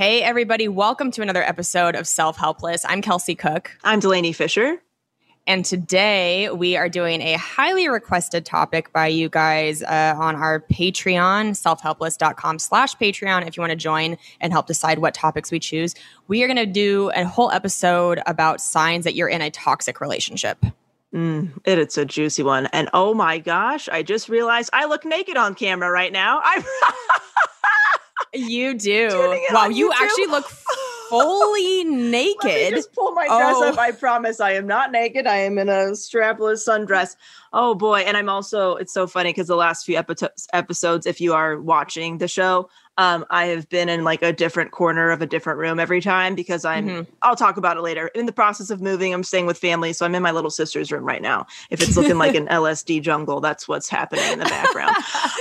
Hey, everybody, welcome to another episode of Self Helpless. I'm Kelsey Cook, I'm Delanie Fischer. and today we are doing a highly requested topic by you guys uh, on our Patreon, selfhelpless.com slash Patreon, if you want to join and help decide what topics we choose. We are going to do a whole episode about signs that you're in a toxic relationship. Mm, it, it's a juicy one. And oh my gosh, I just realized I look naked on camera right now. I'm You do. Wow, you actually look fully Let me naked. just pull my dress Oh. up. I promise I am not naked. I am in a strapless sundress. Oh boy. And I'm also, it's so funny because the last few epi- episodes, if you are watching the show, um, I have been in like a different corner of a different room every time because I'm, Mhm. I'll talk about it later. In the process of moving, I'm staying with family. So I'm in my little sister's room right now. If it's looking like an LSD jungle, that's what's happening in the background.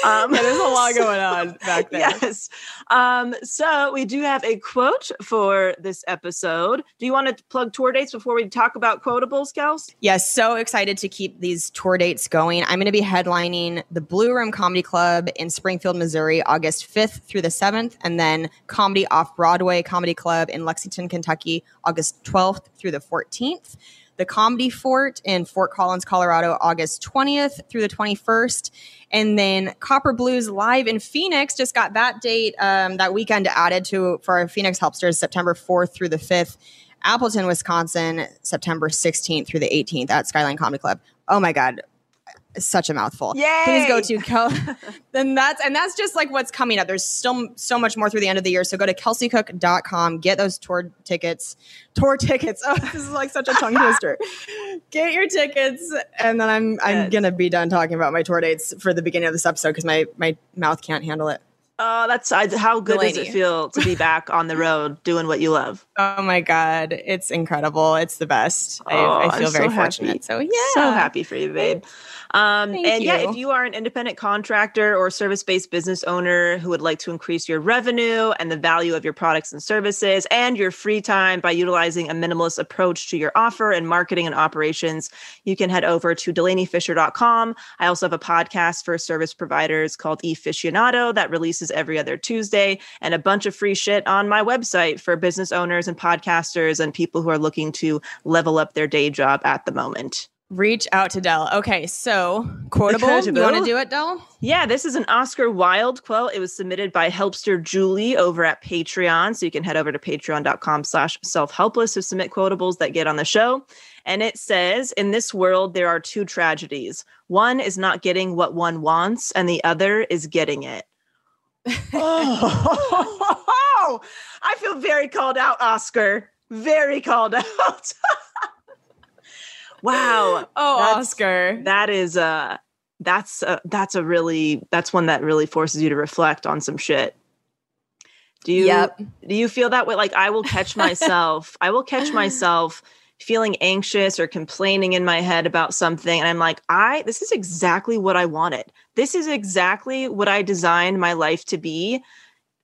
Um, yeah, there's a lot going on back there. Yes. Um, so we do have a quote for this episode. Do you want to plug tour dates before we talk about quotables, Kels? Yes, so excited to keep these tour dates going. I'm going to be headlining the Blue Room Comedy Club in Springfield, Missouri, August 5th through the 7th, and then Comedy Off Broadway Comedy Club in Lexington, Kentucky, August 12th through the 14th. The Comedy Fort in Fort Collins, Colorado, August 20th through the 21st. And then Copper Blues live in Phoenix just got that date, um, that weekend added to for our Phoenix Helpsters, September 4th through the 5th. Appleton, Wisconsin, September 16th through the 18th at Skyline Comedy Club. Oh my God. Such a mouthful. Please go to Kel. then that's and that's just like what's coming up. There's still so much more through the end of the year. So go to kelseycook.com, get those tour tickets. Tour tickets. Oh, this is like such a tongue twister. Get your tickets, and then I'm I'm gonna be done talking about my tour dates for the beginning of this episode because my my mouth can't handle it. Oh, that's how good does it feel to be back on the road doing what you love? Oh my god, it's incredible. It's the best. Oh, I, I I'm feel very so happy. fortunate. So yeah, So happy for you, babe. Um, Thank and yeah, if you are an independent contractor or service based business owner who would like to increase your revenue and the value of your products and services and your free time by utilizing a minimalist approach to your offer and marketing and operations, you can head over to delaniefischer.com. I also have a podcast for service providers called eFicionado that releases every other Tuesday and a bunch of free shit on my website for business owners and podcasters and people who are looking to level up their day job at the moment. reach out to Dell. Okay, so quotable. You want to do it, Dell? Yeah, this is an Oscar Wilde quote. It was submitted by Helpster Julie over at Patreon. So you can head over to patreon.com slash self-helpless to submit quotables that get on the show. And it says, in this world, there are two tragedies. One is not getting what one wants, and the other is getting it. Oh, I feel very called out, Oscar. very called out. wow. Oh, Oscar. That is uh that's a, that's a really that's one that really forces you to reflect on some shit. Do you Yep. do you feel that way like I will catch myself I will catch myself feeling anxious or complaining in my head about something and I'm like I this is exactly what I wanted. This is exactly what I designed my life to be.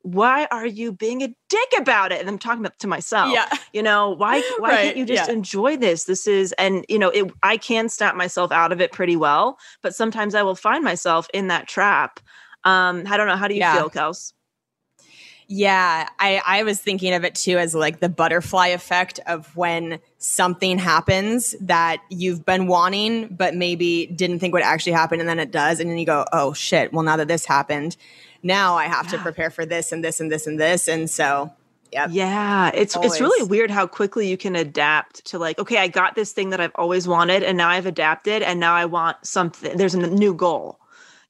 Why are you being a dick about it? And I'm talking about to myself Yeah. you know why why Right, can't you just yeah. enjoy this this is and you know it i can snap myself out of it pretty well but sometimes i will find myself in that trap um i don't know how do you Yeah. feel kels Yeah, I, I was thinking of it too as like the butterfly effect of when something happens that you've been wanting, but maybe didn't think would actually happen, and then it does, and then you go, "Oh shit! Well, now that this happened, now I have to prepare for this and this and this and this." And so, yep. yeah it's it's really weird how quickly you can adapt to like okay i got this thing that i've always wanted and now i've adapted and now i want something there's a new goal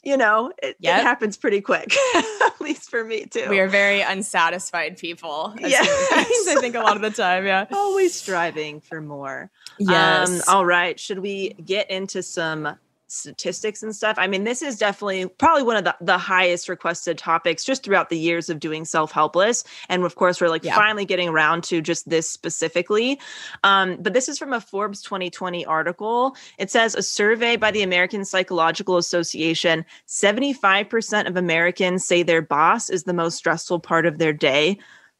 you know it, it happens pretty quick at least for me too we are very unsatisfied people. as Yes. I think a lot of the time. Yeah. always striving for more Yes. Um, all right. Should we get into some statistics and stuff? I mean, this is definitely probably one of the, the highest requested topics just throughout the years of doing self helpless. And of course, we're like Yeah. finally getting around to just this specifically. Um, but this is from a Forbes 2020 article. It says a survey by the American Psychological Association 75% of Americans say their boss is the most stressful part of their day.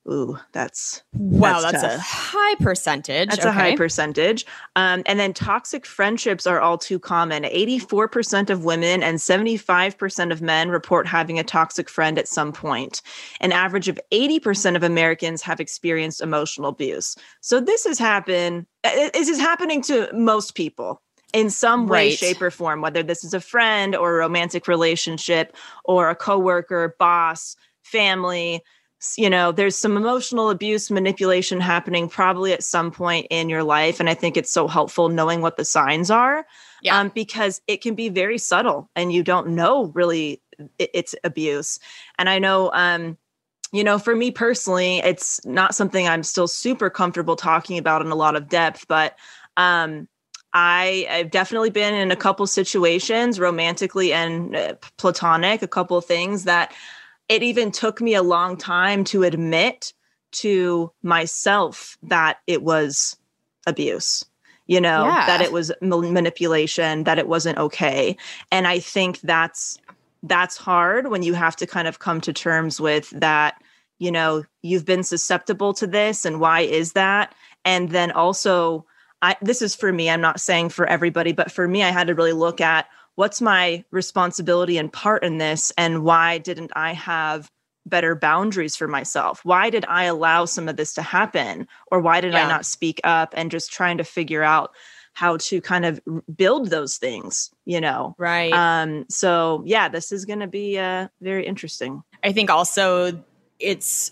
Ooh, that's wow, that's that's, a high percentage. that's a high percentage. Um, and then toxic friendships are all too common. 84% of women and 75% of men report having a toxic friend at some point. An average of 80% of Americans have experienced emotional abuse. So this has happened, uh, this is happening to most people. In some way, Right. shape, or form, whether this is a friend or a romantic relationship or a coworker, boss, family, you know there's some emotional abuse manipulation happening probably at some point in your life and i think it's so helpful knowing what the signs are Yeah. um, because it can be very subtle and you don't know really it's abuse and i know um, you know for me personally it's not something i'm still super comfortable talking about in a lot of depth but um, I, I've definitely been in a couple situations, romantically and uh, platonic, a couple of things that it even took me a long time to admit to myself that it was abuse you know Yeah. that it was ma- manipulation that it wasn't okay and i think that's that's hard when you have to kind of come to terms with that you know you've been susceptible to this and why is that and then also I, this is for me i'm not saying for everybody but for me i had to really look at what's my responsibility and part in this and why didn't i have better boundaries for myself? Why did i allow some of this to happen? Or why did i not speak up and just trying to figure out how to kind of build those things you know? Right. um so yeah this is going to be uh very interesting. I think also it's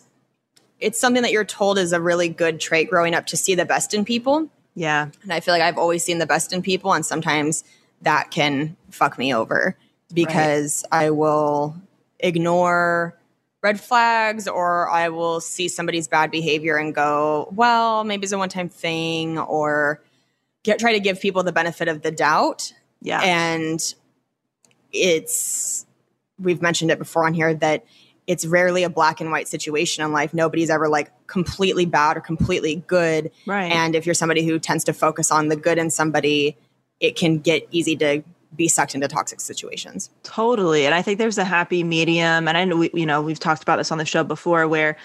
it's something that you're told is a really good trait growing up to see the best in people. yeah. And I feel like I've always seen the best in people and sometimes that can fuck me over because I will ignore red flags or I will see somebody's bad behavior and go, well, maybe it's a one-time thing or get try to give people the benefit of the doubt. Yeah. And it's we've mentioned it before on here that it's rarely a black and white situation in life. Nobody's ever like completely bad or completely good. Right. And if you're somebody who tends to focus on the good in somebody it can get easy to be sucked into toxic situations Totally. And I think there's a happy medium. And I know, we, you know, we've talked about this on the show before where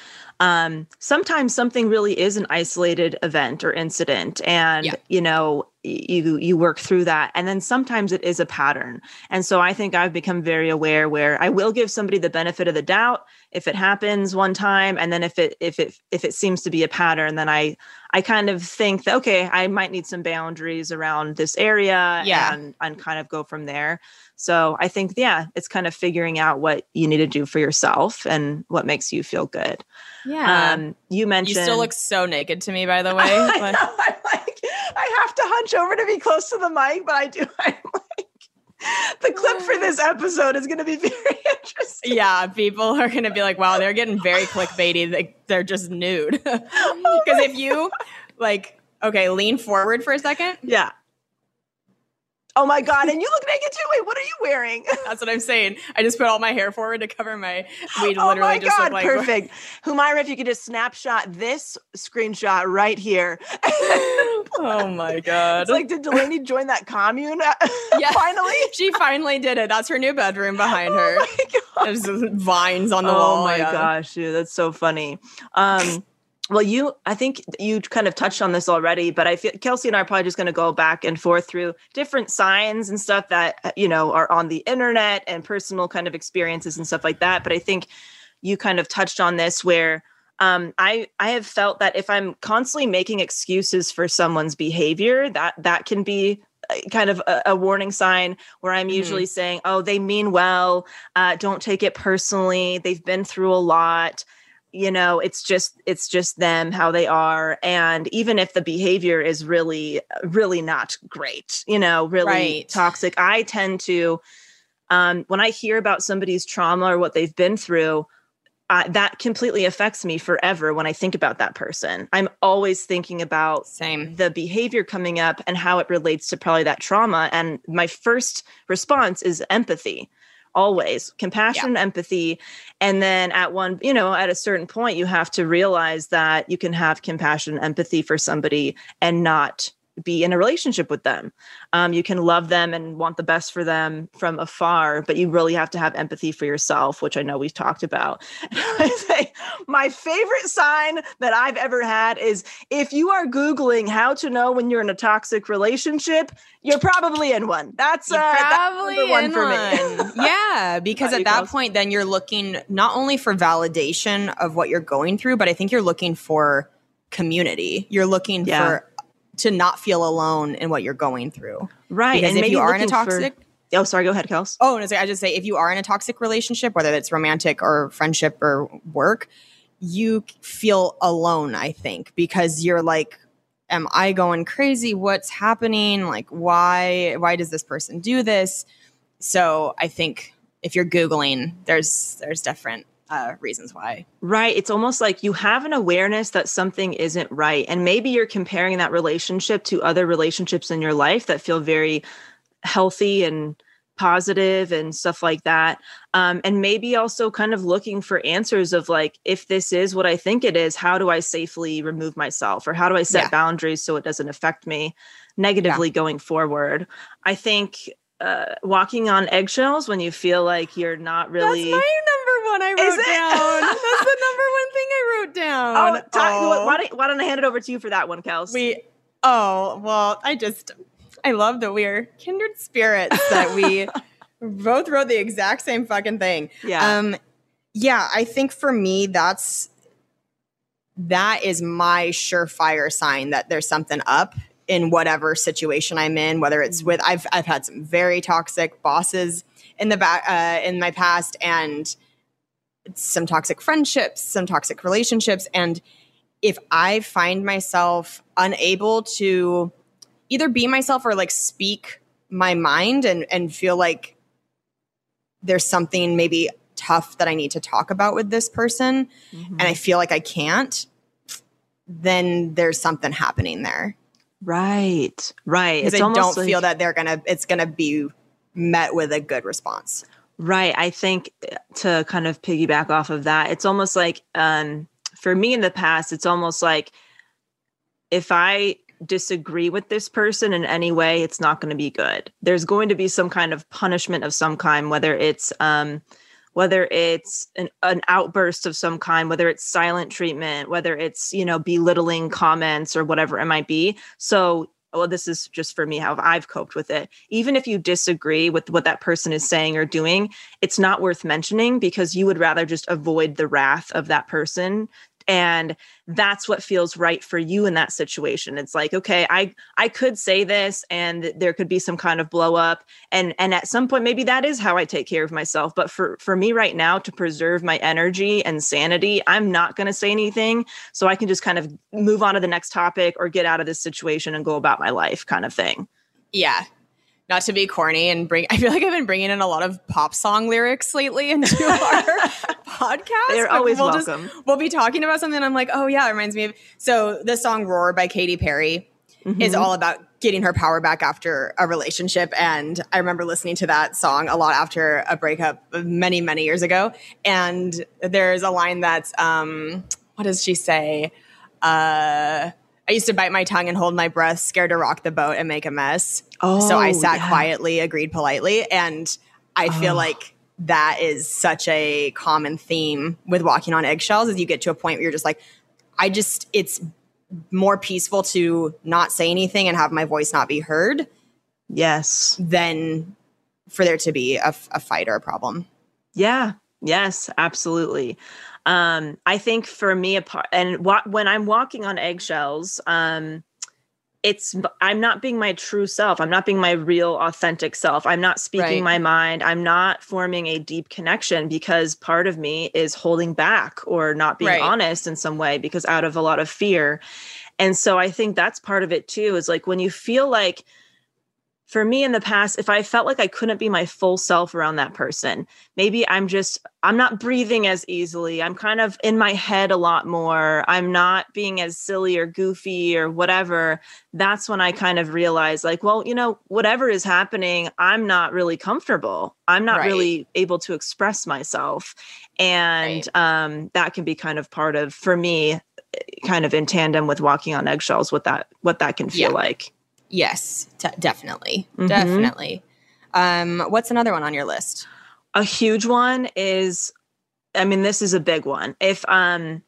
um, sometimes something really is an isolated event or incident. And, Yeah. you know, you, you work through that. And then sometimes it is a pattern. And so I think I've become very aware where I will give somebody the benefit of the doubt if it happens one time. And then if it, if it, if it seems to be a pattern, then I, I kind of think that, okay, I might need some boundaries around this area Yeah. and, and kind of go from there. So I think, yeah, it's kind of figuring out what you need to do for yourself and what makes you feel good. yeah Um, you mentioned you still look so naked to me by the way to hunch over to be close to the mic, but I do. I'm like, the clip for this episode is going to be very interesting. yeah, people are gonna be like, wow, they're getting very clickbaity. They, they're just nude. Oh because Oh if you like, okay, lean forward for a second. Yeah. Oh my god! And you look naked too. Wait, what are you wearing? That's what I'm saying. I just put all my hair forward to cover my. We oh literally my just god! look like perfect. Humaira, if you could just snapshot this screenshot right here. oh my god! It's like, did Delanie join that commune? Yeah. Finally. she finally did it. That's her new bedroom behind her. Oh my god. There's vines on the oh wall. Oh my yeah. gosh, dude, that's so funny. Um, well, you, I think you kind of touched on this already, but I feel Kelsey and I are probably just going to go back and forth through different signs and stuff that uh, you know are on the internet and personal kind of experiences and stuff like that. But I think you kind of touched on this where um, I I have felt that if I'm constantly making excuses for someone's behavior, that that can be uh, kind of a, a warning sign where I'm usually saying, "Oh, they mean well. Uh, don't take it personally. They've been through a lot." You know it's just it's just them how they are and even if the behavior is really really not great you know really Right. toxic i tend to um when i hear about somebody's trauma or what they've been through uh, that completely affects me forever when i think about that person i'm always thinking about Same. the behavior coming up and how it relates to probably that trauma and my first response is empathy always compassion empathy. And then at one you know at a certain point you have to realize that you can have compassion and empathy for somebody and not be in a relationship with them. Um, you can love them and want the best for them from afar but you really have to have empathy for yourself which i know we've talked about. I say my favorite sign that i've ever had is if you are googling how to know when you're in a toxic relationship you're probably in one. That's uh, that's probably number one for me. yeah, because at that point, then you're looking not only for validation of what you're going through, but I think you're looking for community. You're looking Yeah. for to not feel alone in what you're going through. right Because if you are in a looking for- toxic, oh sorry go ahead kels oh, and I just say if you are in a toxic relationship, whether it's romantic or friendship or work, you feel alone. I think because you're like, am I going crazy? What's happening? Like, why? Why does this person do this? So I think if you're googling, there's there's different uh, reasons why. Right. It's almost like you have an awareness that something isn't right. And maybe you're comparing that relationship to other relationships in your life that feel very healthy and positive and stuff like that. Um, and maybe also kind of looking for answers of like, if this is what I think it is, how do I safely remove myself or how do I set Yeah. boundaries so it doesn't affect me negatively going forward? I think. Uh, walking on eggshells when you feel like you're not really That's my number one I wrote down. That's the number one thing I wrote down. Oh, talk, Oh. why, don't, why don't I hand it over to you for that one, Kels? We oh well, I just I love that we're kindred spirits that we both wrote the exact same fucking thing. yeah. Um yeah, I think for me that's that is my surefire sign that there's something up in whatever situation I'm in, whether it's with I've I've had some very toxic bosses in the back uh, in my past and some toxic friendships, some toxic relationships and if I find myself unable to either be myself or like speak my mind and and feel like there's something maybe tough that I need to talk about with this person mm-hmm. and I feel like I can't, then there's something happening there. right. Right. Because I don't feel that they're gonna it's gonna be met with a good response. Right. I think uh, to kind of piggyback off of that, it's almost like um, for me in the past, it's almost like if I disagree with this person in any way, it's not going to be good. There's going to be some kind of punishment of some kind, whether it's um, whether it's an, an outburst of some kind, whether it's silent treatment, whether it's you know belittling comments or whatever it might be. So well, this is just for me how I've coped with it. Even if you disagree with what that person is saying or doing, it's not worth mentioning because you would rather just avoid the wrath of that person. And that's what feels right for you in that situation. It's like, okay, I I could say this and there could be some kind of blow up. And and at some point, maybe that is how I take care of myself. But for for me right now, to preserve my energy and sanity, I'm not gonna say anything. So I can just kind of move on to the next topic or get out of this situation and go about my life kind of thing. Yeah. Not to be corny and bring, I feel like I've been bringing in a lot of pop song lyrics lately into our podcast. They're always we'll just- welcome. we'll be talking about something. I'm like, oh yeah, it reminds me of. So the song "Roar" by Katy Perry Mm-hmm. is all about getting her power back after a relationship. And I remember listening to that song a lot after a breakup many, many years ago. And there's a line that's, um, what does she say? Uh, I used to bite my tongue and hold my breath, scared to rock the boat and make a mess. Oh, so I Oh, sat yeah. quietly, agreed politely. And I feel like that is such a common theme with walking on eggshells as you get to a point where you're just like, I just, it's more peaceful to not say anything and have my voice not be heard Yes. than for there to be a, a fight or a problem. Yeah. Yes, absolutely. Um, I think for me, a part, and wa- when I'm walking on eggshells, um, it's I'm not being my true self. I'm not being my real, authentic self. I'm not speaking Right. my mind. I'm not forming a deep connection because part of me is holding back or not being Right. honest in some way because out of a lot of fear. And so I think that's part of it too. Is like when you feel like for me in the past, if I felt like I couldn't be my full self around that person, maybe I'm just, I'm not breathing as easily. I'm kind of in my head a lot more. I'm not being as silly or goofy or whatever. That's when I kind of realize, like, well, you know, whatever is happening, I'm not really comfortable. I'm not Right. really able to express myself. And um, that can be kind of part of, for me, kind of in tandem with walking on eggshells, what that, what that can feel Yeah. like. Yes, t- definitely. Mhm. Definitely. Um, what's another one on your list? a huge one is i mean this is a big one if um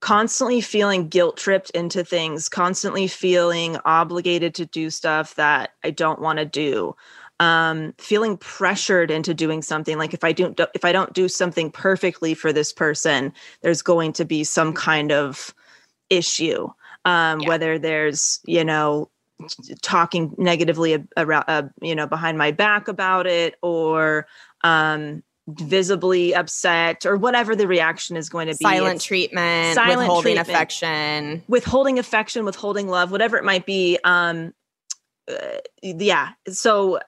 constantly feeling guilt tripped into things constantly feeling obligated to do stuff that i don't want to do um feeling pressured into doing something like if i don't if i don't do something perfectly for this person there's going to be some kind of issue um Yeah. whether there's you know talking negatively around uh, you know behind my back about it or um visibly upset or whatever the reaction is going to be Silent It's treatment, silent withholding treatment. affection. withholding affection withholding love whatever it might be um uh, yeah so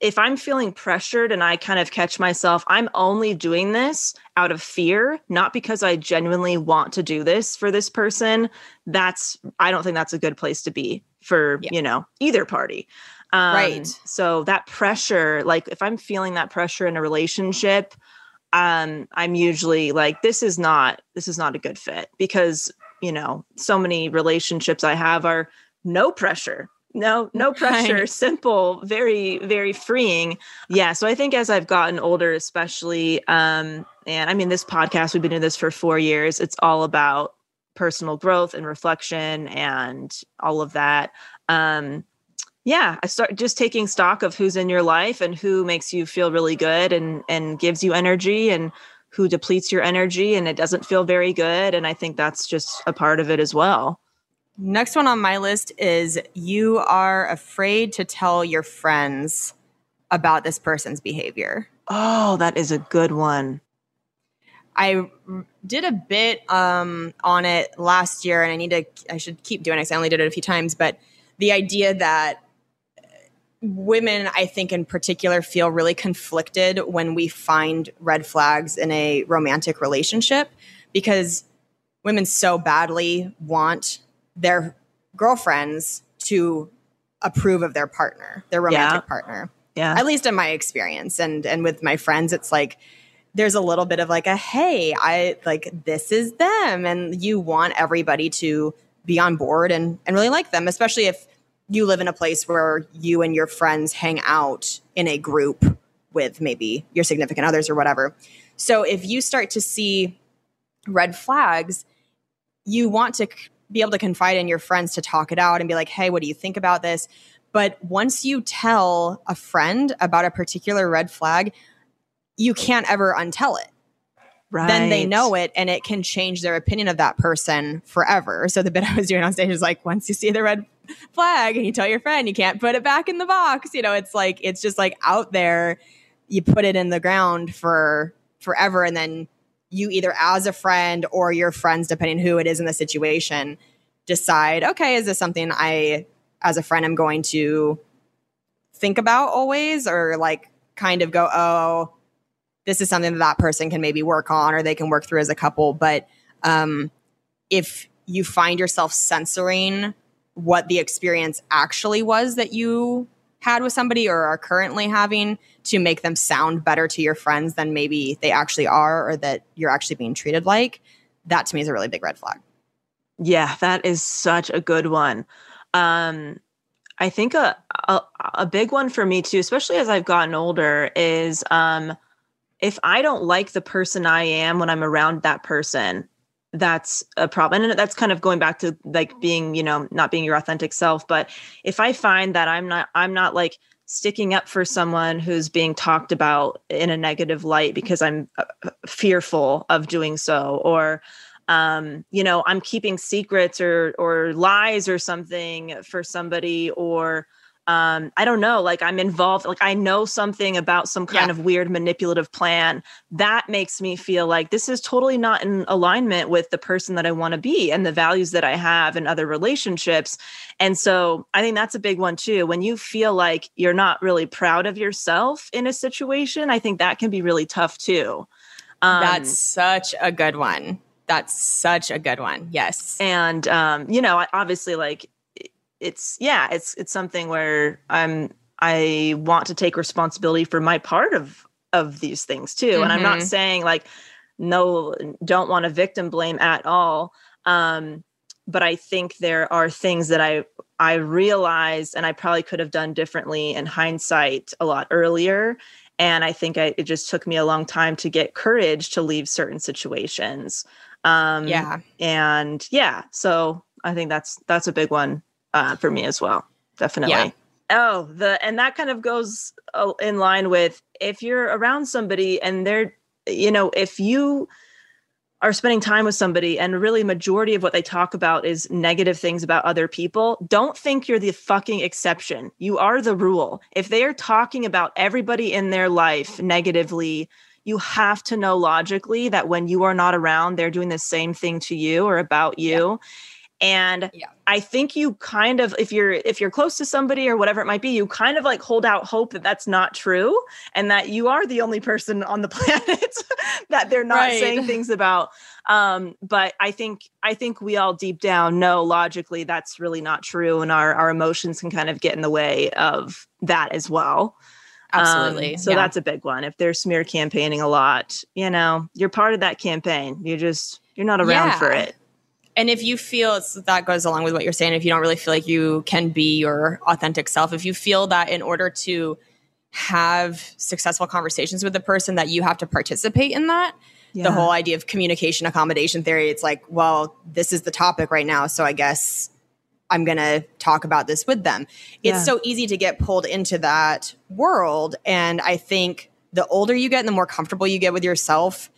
if i'm feeling pressured and i kind of catch myself i'm only doing this out of fear not because i genuinely want to do this for this person that's i don't think that's a good place to be for Yeah. you know either party um, Right. so that pressure like if i'm feeling that pressure in a relationship um i'm usually like this is not this is not a good fit because you know so many relationships i have are no pressure no no pressure. Right. simple very very freeing. Yeah so i think as i've gotten older especially um and i mean this podcast we've been doing this for four years it's all about personal growth and reflection and all of that. Um yeah i start just taking stock of who's in your life and who makes you feel really good and and gives you energy and who depletes your energy and it doesn't feel very good and i think that's just a part of it as well Next one on my list is you are afraid to tell your friends about this person's behavior. oh that is a good one I did a bit um, on it last year, and I need to. I should keep doing it. 'cause I only did it a few times, but the idea that women, I think in particular, feel really conflicted when we find red flags in a romantic relationship because women so badly want their girlfriends to approve of their partner, their romantic Yeah. partner. Yeah. At least in my experience and and with my friends it's like there's a little bit of like a hey i like this is them and you want everybody to be on board and and really like them especially if you live in a place where you and your friends hang out in a group with maybe your significant others or whatever. So if you start to see red flags you want to be able to confide in your friends to talk it out and be like hey what do you think about this but once you tell a friend about a particular red flag, you can't ever untell it. right Then they know it and it can change their opinion of that person forever. So the bit I was doing on stage is like, once you see the red flag and you tell your friend you can't put it back in the box, you know, it's like, it's just like out there, you put it in the ground for forever. And then you either as a friend or your friends, depending who it is in the situation, decide, okay, is this something I, as a friend, I'm going to think about always or like kind of go, oh, this is something that that person can maybe work on or they can work through as a couple. But um, if you find yourself censoring what the experience actually was that you had with somebody or are currently having to make them sound better to your friends than maybe they actually are or that you're actually being treated like, that to me is a really big red flag. Yeah, that is such a good one. Um, I think a, a a big one for me too, especially as I've gotten older, is um, if I don't like the person I am when I'm around that person, that's a problem. And that's kind of going back to like being, you know, not being your authentic self. But if I find that I'm not, I'm not like sticking up for someone who's being talked about in a negative light because I'm uh, fearful of doing so, or um you know i'm keeping secrets or or lies or something for somebody or um i don't know like i'm involved like i know something about some kind Yeah. of weird manipulative plan that makes me feel like this is totally not in alignment with the person that i want to be and the values that i have in other relationships and so i think that's a big one too when you feel like you're not really proud of yourself in a situation i think that can be really tough too um, That's such a good one. That's such a good one. Yes. and um you know obviously like it's yeah it's it's something where i'm i want to take responsibility for my part of of these things too. And i'm not Mhm. saying like no don't want to victim blame at all. Um but i think there are things that i i realized and i probably could have done differently in hindsight a lot earlier. And i think I, it just took me a long time to get courage to leave certain situations. Um yeah. and yeah so i think that's that's a big one uh, for me as well definitely. Yeah. oh the and that kind of goes uh, in line with if you're around somebody and they're you know if you are spending time with somebody and really majority of what they talk about is negative things about other people don't think you're the fucking exception. You are the rule. If they are talking about everybody in their life negatively you have to know logically that when you are not around they're doing the same thing to you or about you and Yeah. i think you kind of if you're if you're close to somebody or whatever it might be you kind of like hold out hope that that's not true and that you are the only person on the planet that they're not Right. saying things about um but i think i think we all deep down know logically that's really not true and our our emotions can kind of get in the way of that as well Um, Absolutely. so Yeah. that's a big one if they're smear campaigning a lot you know you're part of that campaign you just you're not around for it And if you feel that goes along with what you're saying, if you don't really feel like you can be your authentic self, if you feel that in order to have successful conversations with the person that you have to participate in that, the whole idea of communication accommodation theory, it's like, well, this is the topic right now, so I guess I'm going to talk about this with them. It's Yeah. so easy to get pulled into that world and I think the older you get and the more comfortable you get with yourself,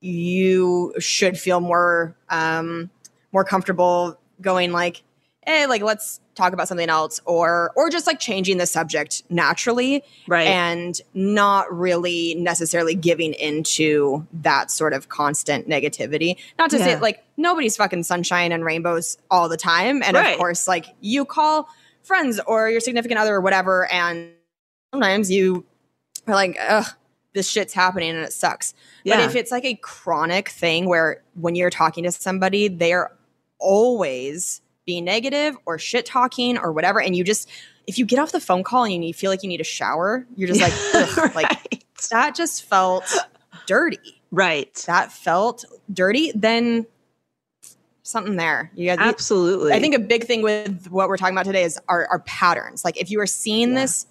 you should feel more um more comfortable going like hey like let's talk about something else or or just like changing the subject naturally right. and not really necessarily giving into that sort of constant negativity. Not to say like nobody's fucking sunshine and rainbows all the time and Right. of course like you call friends or your significant other or whatever and sometimes you are like ugh this shit's happening and it sucks yeah. but if it's like a chronic thing where when you're talking to somebody, they're always being negative or shit talking or whatever, and you just if you get off the phone call and you feel like you need a shower, you're just like, ugh, like that just felt dirty. right That felt dirty. Then something there. You got absolutely I think a big thing with what we're talking about today is our, our patterns. Like if you are seeing Yeah. this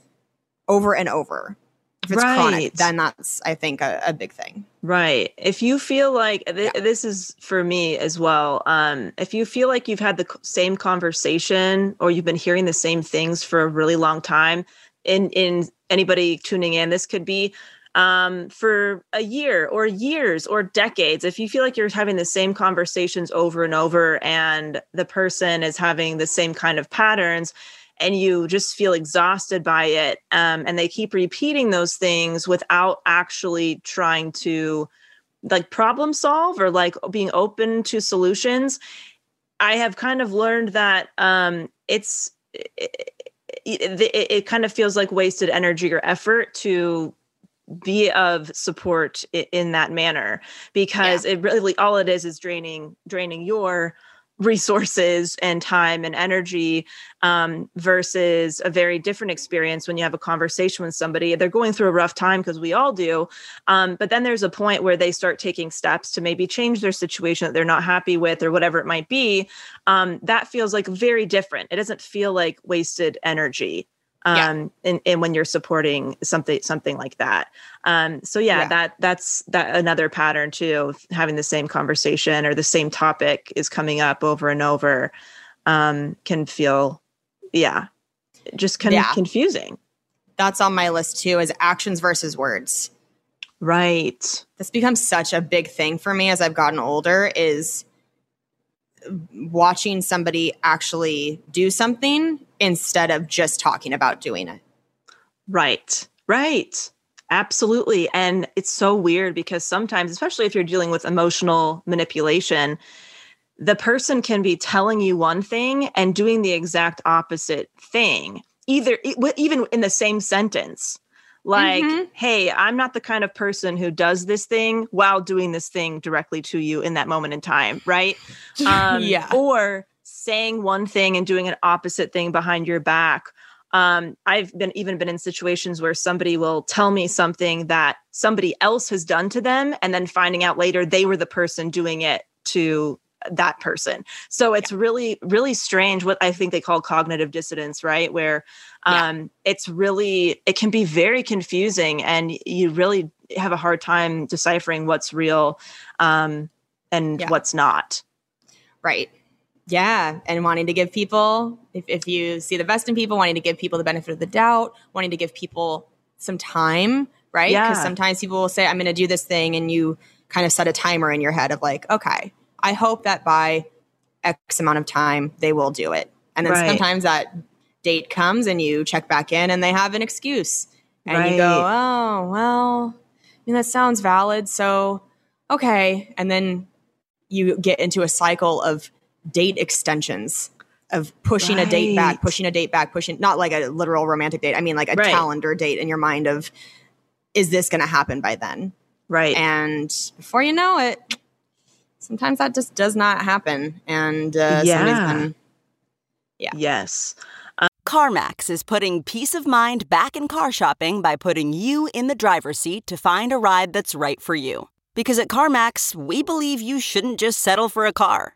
over and over, if it's chronic, Right. then that's I think a, a big thing. Right. If you feel like th- this is for me as well, um, if you feel like you've had the same conversation or you've been hearing the same things for a really long time, in in anybody tuning in, this could be um, for a year or years or decades. If you feel like you're having the same conversations over and over, and the person is having the same kind of patterns, and you just feel exhausted by it um, and they keep repeating those things without actually trying to like problem solve or like being open to solutions i have kind of learned that um, it's it, it, it kind of feels like wasted energy or effort to be of support in that manner because it really all it is is draining draining your resources and time and energy um, versus a very different experience when you have a conversation with somebody. They're going through a rough time because we all do um, but then there's a point where they start taking steps to maybe change their situation that they're not happy with or whatever it might be um, that feels like very different. It doesn't feel like wasted energy Yeah. um and, and when you're supporting something something like that um so yeah, Yeah. that that's that another pattern too of having the same conversation or the same topic is coming up over and over um can feel yeah just kind Yeah. of confusing That's on my list too is actions versus words. right This becomes such a big thing for me as I've gotten older is watching somebody actually do something instead of just talking about doing it. Right. Right. Absolutely. And it's so weird because sometimes, especially if you're dealing with emotional manipulation, the person can be telling you one thing and doing the exact opposite thing, either even in the same sentence. Like, Mhm. hey, I'm not the kind of person who does this thing while doing this thing directly to you in that moment in time, right? Um, Yeah. Or saying one thing and doing an opposite thing behind your back um, I've been even been in situations where somebody will tell me something that somebody else has done to them, and then finding out later they were the person doing it to that person. So it's really, really strange what I think they call cognitive dissonance, right? Where Yeah. um, it's really, it can be very confusing, and you really have a hard time deciphering what's real um, and Yeah. what's not. Right. Yeah. And wanting to give people, if, if you see the best in people, wanting to give people the benefit of the doubt, wanting to give people some time, right? Because Yeah. sometimes people will say, I'm going to do this thing. And you kind of set a timer in your head of like, okay, I hope that by X amount of time they will do it. And then Right. sometimes that date comes and you check back in and they have an excuse. And you go, Right. oh, well, I mean, that sounds valid. So, okay. And then you get into a cycle of date extensions of pushing a date back, pushing a date back, pushing not like a literal romantic date. I mean like a Right. calendar date in your mind of is this going to happen by then? Right. And before you know it, sometimes that just does not happen. And uh, Yeah. somebody's been yeah. yes. CarMax is putting peace of mind back in car shopping by putting you in the driver's seat to find a ride that's right for you. Because at CarMax, we believe you shouldn't just settle for a car,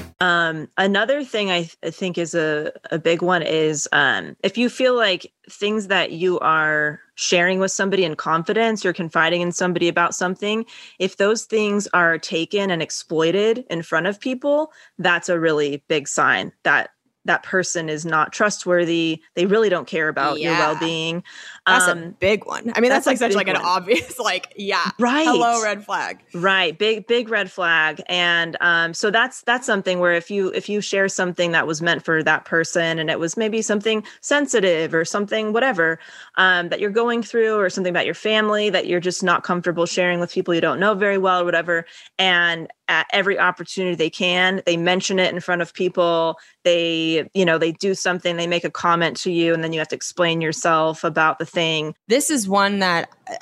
Um, another thing I, th- I think is a, a big one is um, if you feel like things that you are sharing with somebody in confidence, you're confiding in somebody about something, if those things are taken and exploited in front of people, that's a really big sign that that person is not trustworthy. They really don't care about your well-being. That's a Um, big one. I mean, that's, that's like such like an one. obvious, like, yeah, Right. hello, red flag. right big big red flag and um so that's that's something where if you if you share something that was meant for that person and it was maybe something sensitive or something whatever um that you're going through or something about your family that you're just not comfortable sharing with people you don't know very well or whatever and at every opportunity they can they mention it in front of people they you know they do something they make a comment to you and then you have to explain yourself about the thing this is one that uh,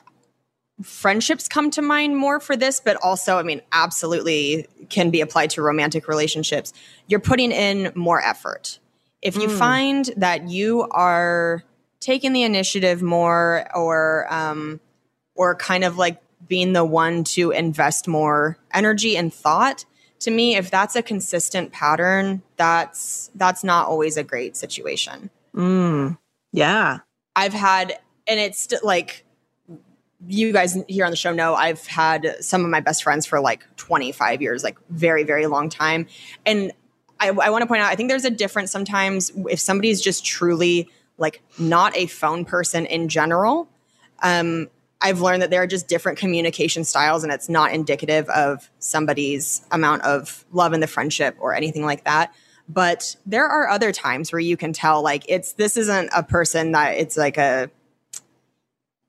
friendships come to mind more for this, but also, I mean, absolutely can be applied to romantic relationships. You're putting in more effort. If you Mm. find that you are taking the initiative more or um, or kind of like being the one to invest more energy and thought, to me, if that's a consistent pattern, that's that's not always a great situation. Mm, yeah. I've had, and it's like you guys here on the show know, I've had some of my best friends for like 25 years, like very, very long time. And I, I want to point out, I think there's a difference sometimes if somebody's just truly like not a phone person in general. Um, I've learned that there are just different communication styles, and it's not indicative of somebody's amount of love in the friendship or anything like that. But there are other times where you can tell, like, it's this isn't a person that it's like a,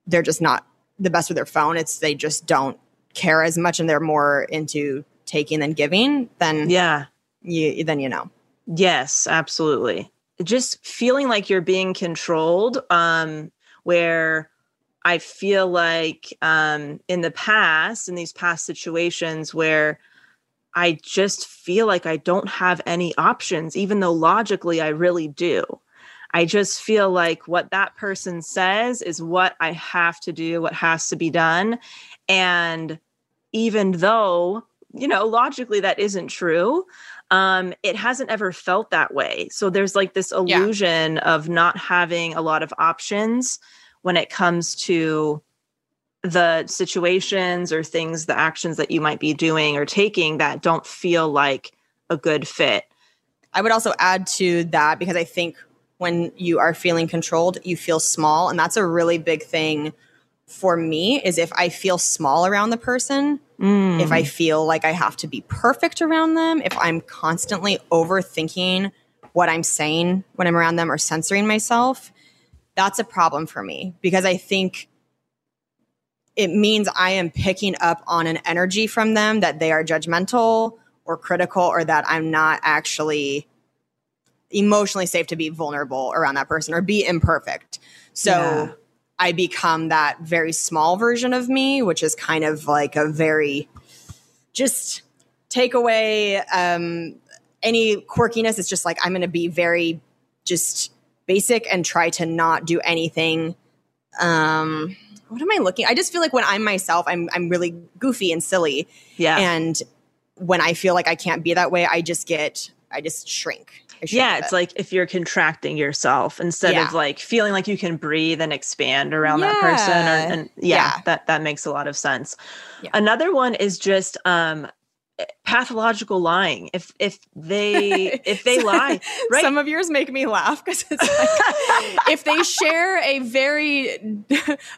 they're just not the best with their phone. It's they just don't care as much and they're more into taking than giving, then Yeah. you, then you know. Yes, absolutely. Just feeling like you're being controlled, um, where I feel like um, in the past, in these past situations where I just feel like I don't have any options, even though logically I really do. I just feel like what that person says is what I have to do, what has to be done. And even though, you know, logically that isn't true, um, it hasn't ever felt that way. So there's like this illusion of not having a lot of options when it comes to the situations or things, the actions that you might be doing or taking that don't feel like a good fit. I would also add to that because I think when you are feeling controlled, you feel small. And that's a really big thing for me is if I feel small around the person, if I mm. feel like I have to be perfect around them, if I'm constantly overthinking what I'm saying when I'm around them or censoring myself, that's a problem for me because I think it means I am picking up on an energy from them that they are judgmental or critical or that I'm not actually emotionally safe to be vulnerable around that person or be imperfect. So Yeah. I become that very small version of me, which is kind of like a very just take away um, any quirkiness. It's just like I'm going to be very just basic and try to not do anything. Um, what am I looking? I just feel like when I'm myself, I'm I'm really goofy and silly, Yeah. and when I feel like I can't be that way, I just get I just shrink. I shrink yeah it's like if you're contracting yourself instead Yeah. of like feeling like you can breathe and expand around that person Yeah. or, and yeah, Yeah. that that makes a lot of sense Yeah. another one is just um pathological lying if if they if they lie right Some of yours make me laugh because it's like if they share a very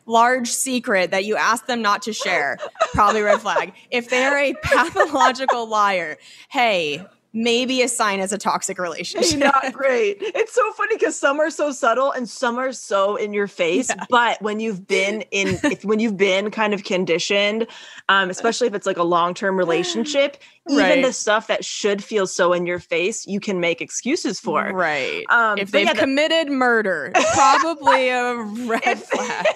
large secret that you ask them not to share, probably red flag. If they are a pathological liar, hey, maybe a sign as a toxic relationship. not great. It's so funny because some are so subtle and some are so in your face. But when you've been in, if, when you've been kind of conditioned, um, especially if it's like a long term relationship, even Right. the stuff that should feel so in your face, you can make excuses for. Right. Um, if they've yeah, the- committed murder, probably a red If, flag.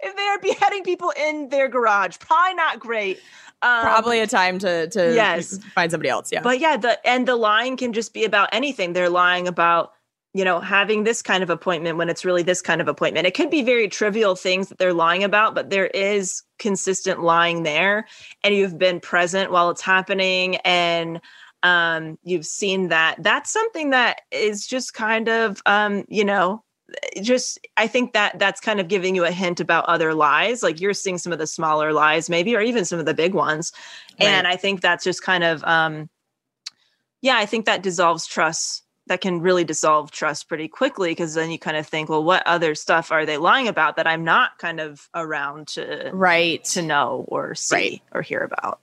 if they are beheading people in their garage, probably not great. Um, Probably a time to to Yes. find somebody else. Yeah. But yeah, the and the lying can just be about anything. They're lying about, you know, having this kind of appointment when it's really this kind of appointment. It could be very trivial things that they're lying about, but there is consistent lying there and you've been present while it's happening and um you've seen that. That's something that is just kind of um, you know, just I think that that's kind of giving you a hint about other lies. Like you're seeing some of the smaller lies, maybe, or even some of the big ones. And I think that's just kind of um yeah, I think that dissolves trust. That can really dissolve trust pretty quickly because then you kind of think, well, what other stuff are they lying about that I'm not kind of around to right. to know or see Right. or hear about?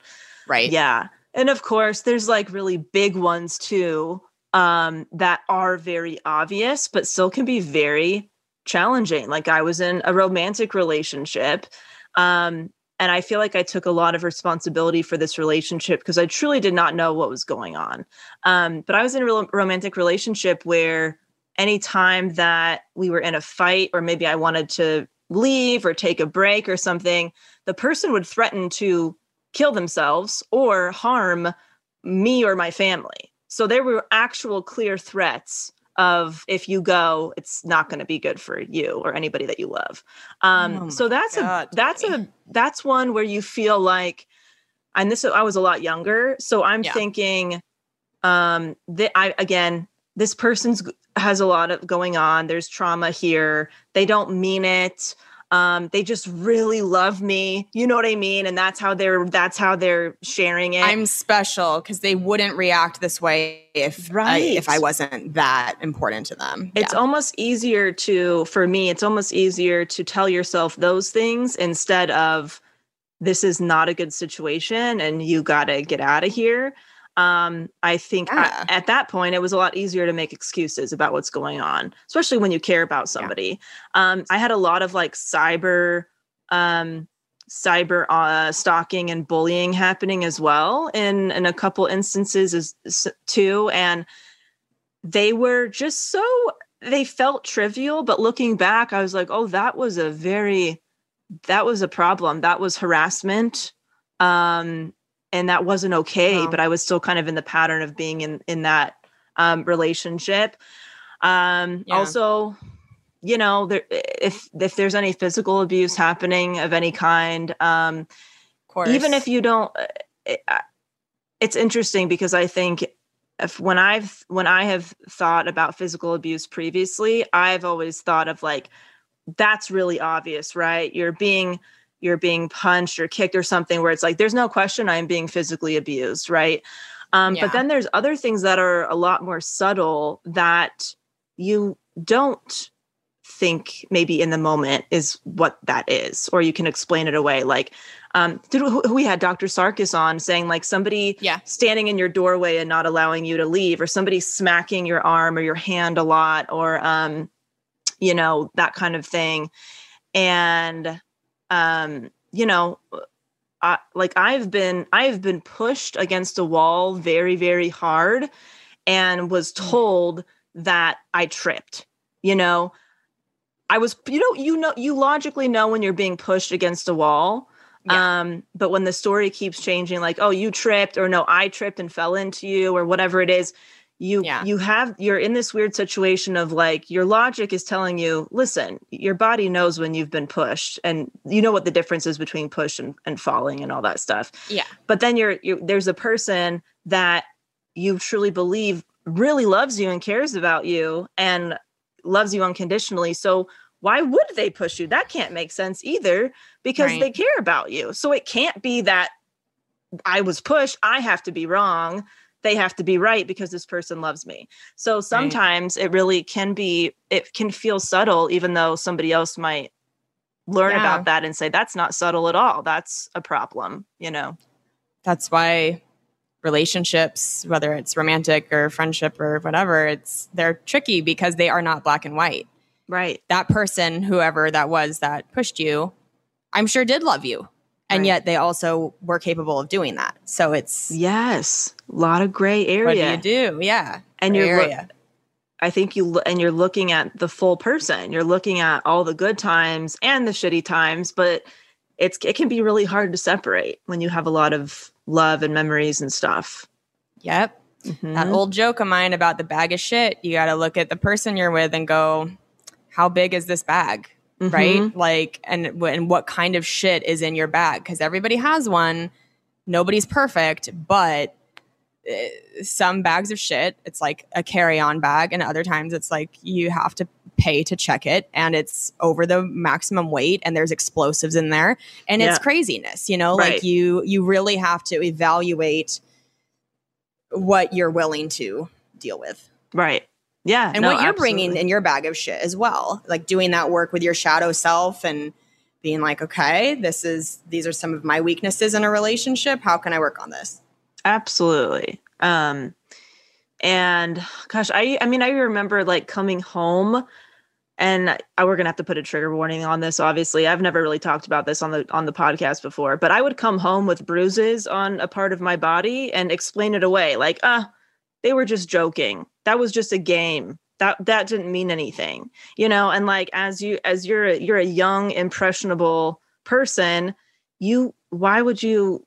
right. Yeah. And of course, there's like really big ones too um, that are very obvious, but still can be very challenging. Like I was in a romantic relationship. Um, and I feel like I took a lot of responsibility for this relationship because I truly did not know what was going on. Um, but I was in a real romantic relationship where anytime that we were in a fight, or maybe I wanted to leave or take a break or something, the person would threaten to kill themselves or harm me or my family. So there were actual clear threats of if you go, it's not going to be good for you or anybody that you love. Um, Oh so that's God, a that's a that's one where you feel like and this I was a lot younger, so I'm Yeah. thinking, um, that I again, this person's has a lot of going on. There's trauma here. They don't mean it. Um, they just really love me. You know what I mean? And that's how they're that's how they're sharing it. I'm special because they wouldn't react this way if I, if I wasn't that important to them. it's Yeah. almost easier to for me it's almost easier to tell yourself those things instead of this is not a good situation and you got to get out of here um i think I- at that point it was a lot easier to make excuses about what's going on especially when you care about somebody. Um i had a lot of like cyber um cyber uh, stalking and bullying happening as well in in a couple instances as s- too and they were just so they felt trivial but looking back i was like oh that was a very that was a problem. That was harassment. Um and that wasn't okay Wow. but i was still kind of in the pattern of being in in that um relationship um Yeah. also you know there if if there's any physical abuse happening of any kind um of course. even if you don't uh, it, it's interesting because i think if when i've when i have thought about physical abuse previously i've always thought of like that's really obvious right you're being you're being punched or kicked or something where it's like there's no question i'm being physically abused right um, Yeah. but then there's other things that are a lot more subtle that you don't think maybe in the moment is what that is or you can explain it away like um did we had dr sarkis on saying like somebody Yeah. standing in your doorway and not allowing you to leave or somebody smacking your arm or your hand a lot or um you know that kind of thing and um you know I, like i've been i've been pushed against a wall very very hard and was Mm. told that i tripped you know i was you know you know you logically know when you're being pushed against a wall Yeah. um but when the story keeps changing like oh you tripped or no i tripped and fell into you or whatever it is you Yeah. you have you're in this weird situation of like your logic is telling you listen your body knows when you've been pushed and you know what the difference is between push and, and falling and all that stuff yeah. but then you're, you there's a person that you truly believe really loves you and cares about you and loves you unconditionally so why would they push you that can't make sense either because Right. they care about you so it can't be that i was pushed i have to be wrong they have to be right because this person loves me so sometimes it really can be it can feel subtle even though somebody else might learn Yeah. about that and say that's not subtle at all that's a problem you know That's why relationships, whether it's romantic or friendship or whatever, it's they're tricky because they are not black and white. right That person, whoever that was that pushed you, I'm sure did love you. And Right. yet they also were capable of doing that. So it's Yes, a lot of gray area. what do you do? Yeah. And Gray you're area. I think you and you're looking at the full person. You're looking at all the good times and the shitty times, but it's it can be really hard to separate when you have a lot of love and memories and stuff. Yep. That Mhm. old joke of mine about the bag of shit, you got to look at the person you're with and go, how big is this bag? Right? Mhm. Like, and, and what kind of shit is in your bag? Because everybody has one. Nobody's perfect, but Uh, some bags of shit, it's like a carry on bag. And other times it's like you have to pay to check it and it's over the maximum weight and there's explosives in there and it's craziness, you know, Right. like you, you really have to evaluate what you're willing to deal with Right. Yeah. and no, what you're bringing in your bag of shit as well like doing that work with your shadow self and being like okay this is these are some of my weaknesses in a relationship how can i work on this Absolutely. Um and gosh, I I mean I remember like coming home and I, we're gonna have to put a trigger warning on this. Obviously, I've never really talked about this on the on the podcast before, but I would come home with bruises on a part of my body and explain it away, like, ah, they were just joking. That was just a game. That that didn't mean anything, you know. And like as you as you're a, you're a young impressionable person, you why would you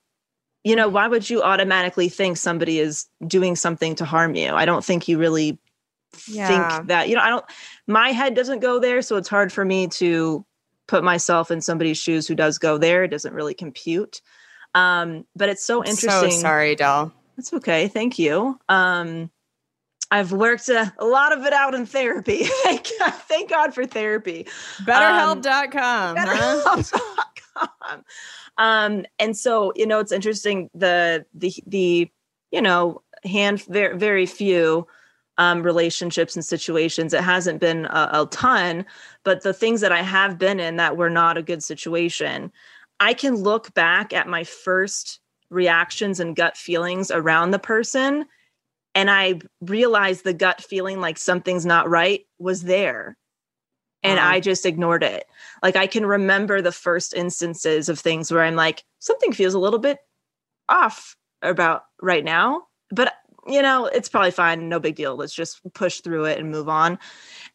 you know why would you automatically think somebody is doing something to harm you i don't think you really Yeah. think that you know i don't my head doesn't go there so it's hard for me to put myself in somebody's shoes who does go there it doesn't really compute Um, but it's so interesting. So sorry, doll. That's okay. Thank you. Um, I've worked a, a lot of it out in therapy. thank, God, thank God for therapy. BetterHelp.com. huh? BetterHelp.com. Um, and so, you know, it's interesting the the the you know hand very very few um, relationships and situations. It hasn't been a, a ton, but the things that I have been in that were not a good situation, I can look back at my first reactions and gut feelings around the person and I realized the gut feeling like something's not right was there. And Wow. I just ignored it. Like I can remember the first instances of things where I'm like, something feels a little bit off about right now. But you know, it's probably fine, no big deal. Let's just push through it and move on.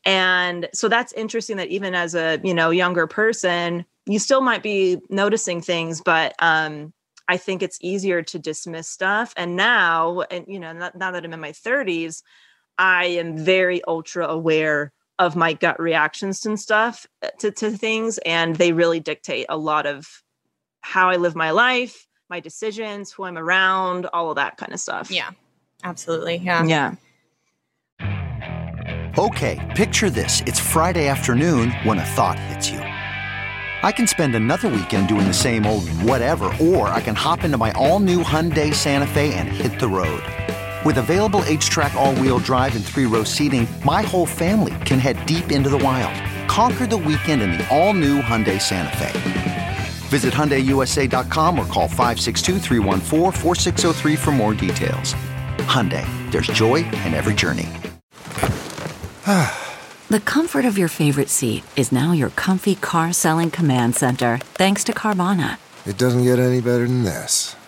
And so that's interesting that even as a, you know, younger person, you still might be noticing things, but um I think it's easier to dismiss stuff. And now, and you know, now now that I'm in my 30s, I am very ultra aware of my gut reactions and stuff uh, to, to things. And they really dictate a lot of how I live my life, my decisions, who I'm around, all of that kind of stuff. Yeah, absolutely. Yeah. Yeah. Okay, picture this. It's Friday afternoon when a thought hits you. I can spend another weekend doing the same old whatever, or I can hop into my all new Hyundai Santa Fe and hit the road. With available HTRAC, all wheel drive, and three row seating, my whole family can head deep into the wild. Conquer the weekend in the all new Hyundai Santa Fe. Visit HyundaiUSA.com or call 562-314-4603 for more details. Hyundai, there's joy in every journey. The comfort of your favorite seat is now your comfy car selling command center, thanks to Carvana. It doesn't get any better than this.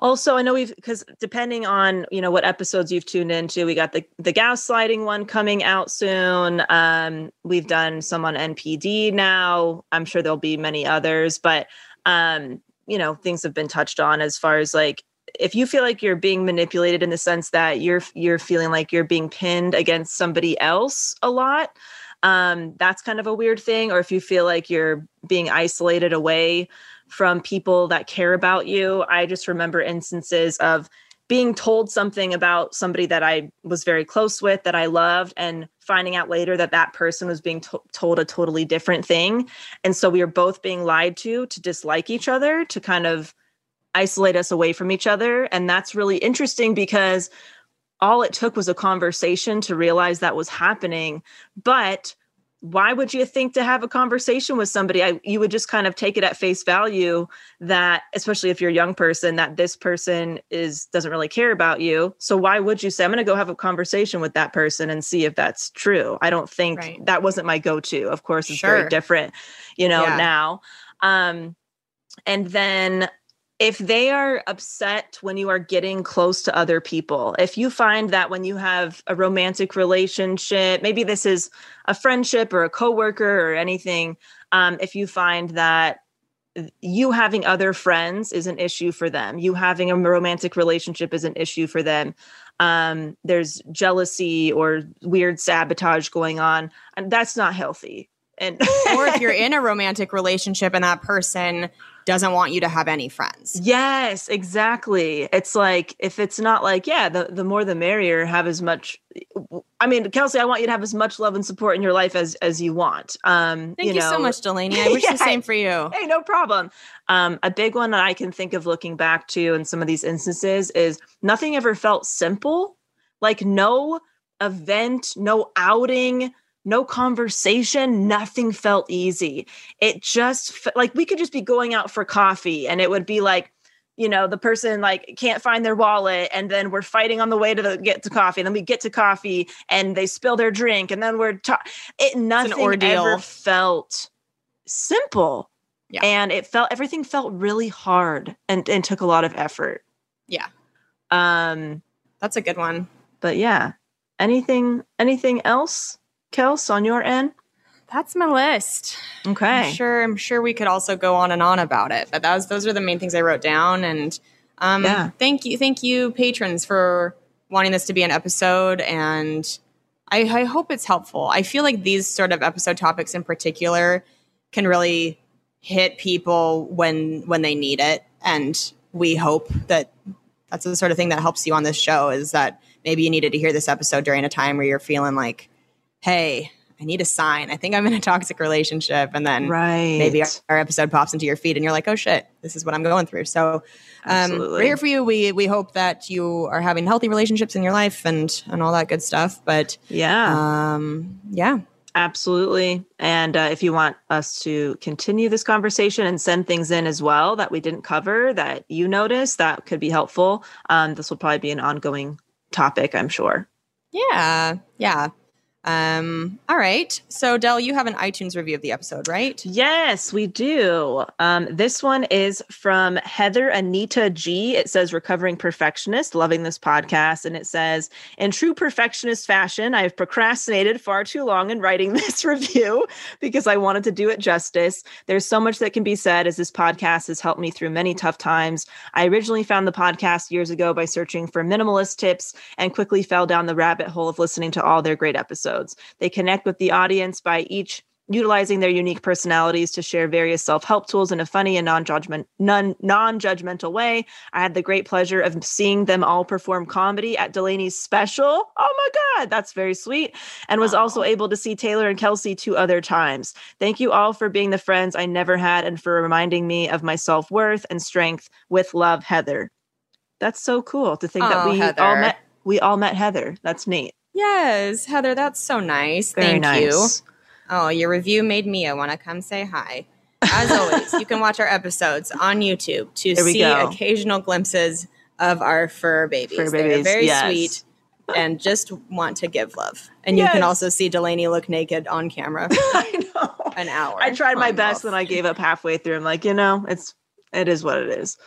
Also, I know we've because depending on you know what episodes you've tuned into, we got the the gaslighting one coming out soon. Um, we've done some on NPD now. I'm sure there'll be many others, but um, you know things have been touched on as far as like if you feel like you're being manipulated in the sense that you're you're feeling like you're being pinned against somebody else a lot um that's kind of a weird thing or if you feel like you're being isolated away from people that care about you i just remember instances of being told something about somebody that i was very close with that i loved and finding out later that that person was being to- told a totally different thing and so we were both being lied to to dislike each other to kind of isolate us away from each other. And that's really interesting because all it took was a conversation to realize that was happening. But why would you think to have a conversation with somebody? I, you would just kind of take it at face value that, especially if you're a young person, that this person is doesn't really care about you. So why would you say, I'm going to go have a conversation with that person and see if that's true? I don't think Right. that wasn't my go-to. Of course, it's Sure. very different, you know, Yeah. now. Um, and then if they are upset when you are getting close to other people, if you find that when you have a romantic relationship, maybe this is a friendship or a coworker or anything, um, if you find that you having other friends is an issue for them, you having a romantic relationship is an issue for them. Um, there's jealousy or weird sabotage going on, and that's not healthy. And or if you're in a romantic relationship and that person doesn't want you to have any friends. Yes, exactly. It's like if it's not like, yeah, the, the more the merrier, have as much I mean, Kelsey, I want you to have as much love and support in your life as as you want. Um Thank you, so know, much, Delanie. I wish Yeah. the same for you. Hey, no problem. Um, a big one that I can think of looking back to in some of these instances is nothing ever felt simple. Like no event, no outing, no conversation, nothing felt easy. It just fe- like we could just be going out for coffee and it would be like, you know, the person like can't find their wallet and then we're fighting on the way to the, get to coffee and then we get to coffee and they spill their drink and then we're ta- it nothing ever felt simple. Yeah. And it felt everything felt really hard and, and took a lot of effort. Yeah. Um, That's a good one. but yeah. Anything anything else, Kels, on your end? that's my list. Okay. I'm sure I'm sure we could also go on and on about it, but that was those are the main things I wrote down. And um, Yeah. thank you, thank you, patrons, for wanting this to be an episode. And I, I hope it's helpful. I feel like these sort of episode topics in particular can really hit people when when they need it. And we hope that that's the sort of thing that helps you on this show is that maybe you needed to hear this episode during a time where you're feeling like, hey, I need a sign. I think I'm in a toxic relationship. And then Right. maybe our, our episode pops into your feed and you're like, oh shit, this is what I'm going through. So um, we're here for you. We we hope that you are having healthy relationships in your life and and all that good stuff. But Yeah. um, yeah, Absolutely. And uh, if you want us to continue this conversation and send things in as well that we didn't cover that you noticed, that could be helpful. Um, this will probably be an ongoing topic, I'm sure. yeah, yeah. Um, all right. So Dell, you have an iTunes review of the episode, right? Yes, we do. Um, this one is from Heather Anita G. It says, Recovering Perfectionist, loving this podcast. And it says, In true perfectionist fashion, I have procrastinated far too long in writing this review because I wanted to do it justice. There's so much that can be said as this podcast has helped me through many tough times. I originally found the podcast years ago by searching for minimalist tips and quickly fell down the rabbit hole of listening to all their great episodes. They connect with the audience by each utilizing their unique personalities to share various self-help tools in a funny and non-judgment non non-judgmental way. I had the great pleasure of seeing them all perform comedy at Delanie's special. Oh my god, that's very sweet. And was also able to see Taylor and Kelsey two other times. Thank you all for being the friends I never had and for reminding me of my self-worth and strength with love, Heather. That's so cool to think that Oh, we all met we all met Heather. That's neat. Yes, Heather, that's so nice. Very Thank you. Oh, your review made me. I want to come say hi. As always, you can watch our episodes on YouTube to see go. occasional glimpses of our fur babies. Fur They're very yes. sweet and just want to give love. And you can also see Delanie look naked on camera for I know. an hour. I tried my best, and I gave up halfway through. I'm like, you know, it's it is what it is.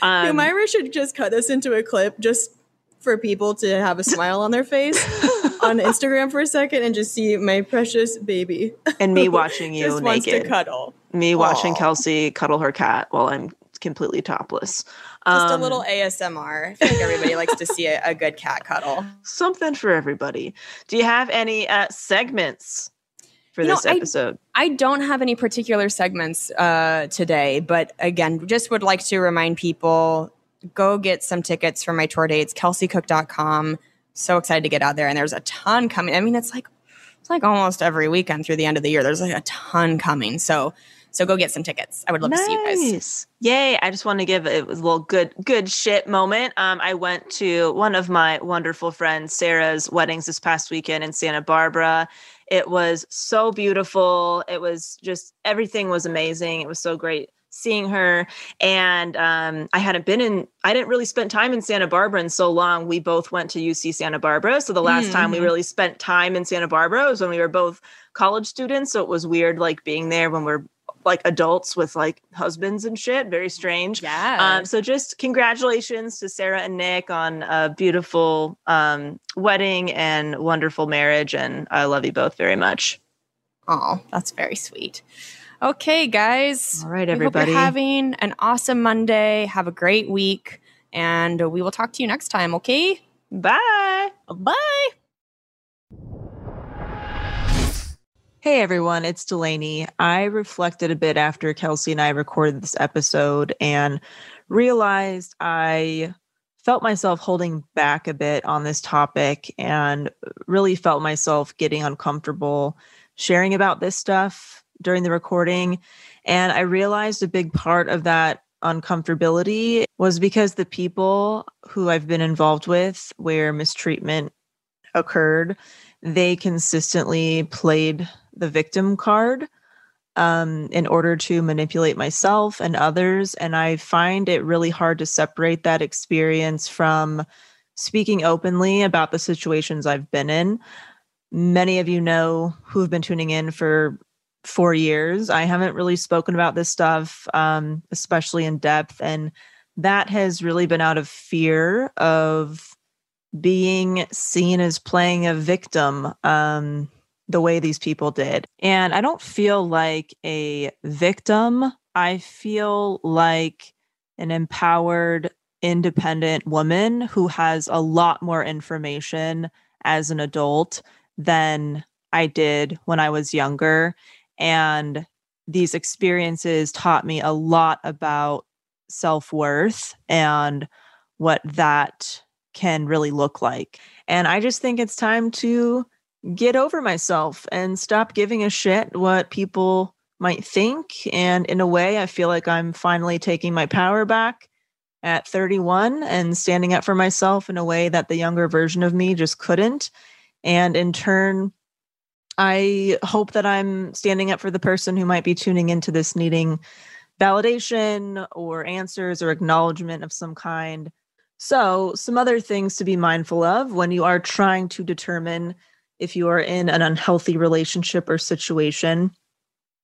Um, Dude, Myra should just cut this into a clip just for people to have a smile on their face on Instagram for a second and just see my precious baby. and me watching you just wants to cuddle. me watching Kelsey cuddle her cat while I'm completely topless. Just a Um, little ASMR. I like everybody likes to see a, a good cat cuddle. something for everybody. Do you have any uh, segments for You know, this I- episode? I don't have any particular segments uh, today, but again, just would like to remind people go get some tickets for my tour dates, kelseycook.com. So excited to get out there. And there's a ton coming. I mean, it's like it's like almost every weekend through the end of the year. There's like a ton coming. So so go get some tickets. I would love to see you guys. Yay. I just want to give it was a little good, good shit moment. Um, I went to one of my wonderful friends, Sarah's weddings this past weekend in Santa Barbara. It was so beautiful. It was just everything was amazing. It was so great seeing her. And um, I hadn't been in, I didn't really spend time in Santa Barbara in so long. We both went to UC Santa Barbara. So the last time we Mhm. really spent time in Santa Barbara was when we were both college students. So it was weird like being there when we're like adults with like husbands and shit. Very strange. Yeah. Um, so just congratulations to Sarah and Nick on a beautiful um, wedding and wonderful marriage. And I love you both very much. Oh, that's very sweet. Okay, guys. All right, everybody. you're having an awesome Monday. Have a great week. And we will talk to you next time, okay? Bye. Bye. Hey everyone, it's Delanie. I reflected a bit after Kelsey and I recorded this episode and realized I felt myself holding back a bit on this topic and really felt myself getting uncomfortable sharing about this stuff during the recording. And I realized a big part of that uncomfortability was because the people who I've been involved with where mistreatment occurred, they consistently played the victim card um, in order to manipulate myself and others. And I find it really hard to separate that experience from speaking openly about the situations I've been in. Many of you know who've been tuning in for four years. I haven't really spoken about this stuff, um, especially in depth. And that has really been out of fear of being seen as playing a victim. Um, the way these people did. And I don't feel like a victim. I feel like an empowered, independent woman who has a lot more information as an adult than I did when I was younger. And these experiences taught me a lot about self worth and what that can really look like. And I just think it's time to get over myself and stop giving a shit what people might think. And in a way, I feel like I'm finally taking my power back at 31 and standing up for myself in a way that the younger version of me just couldn't. And in turn, I hope that I'm standing up for the person who might be tuning into this needing validation or answers or acknowledgement of some kind. So, some other things to be mindful of when you are trying to determine if you are in an unhealthy relationship or situation.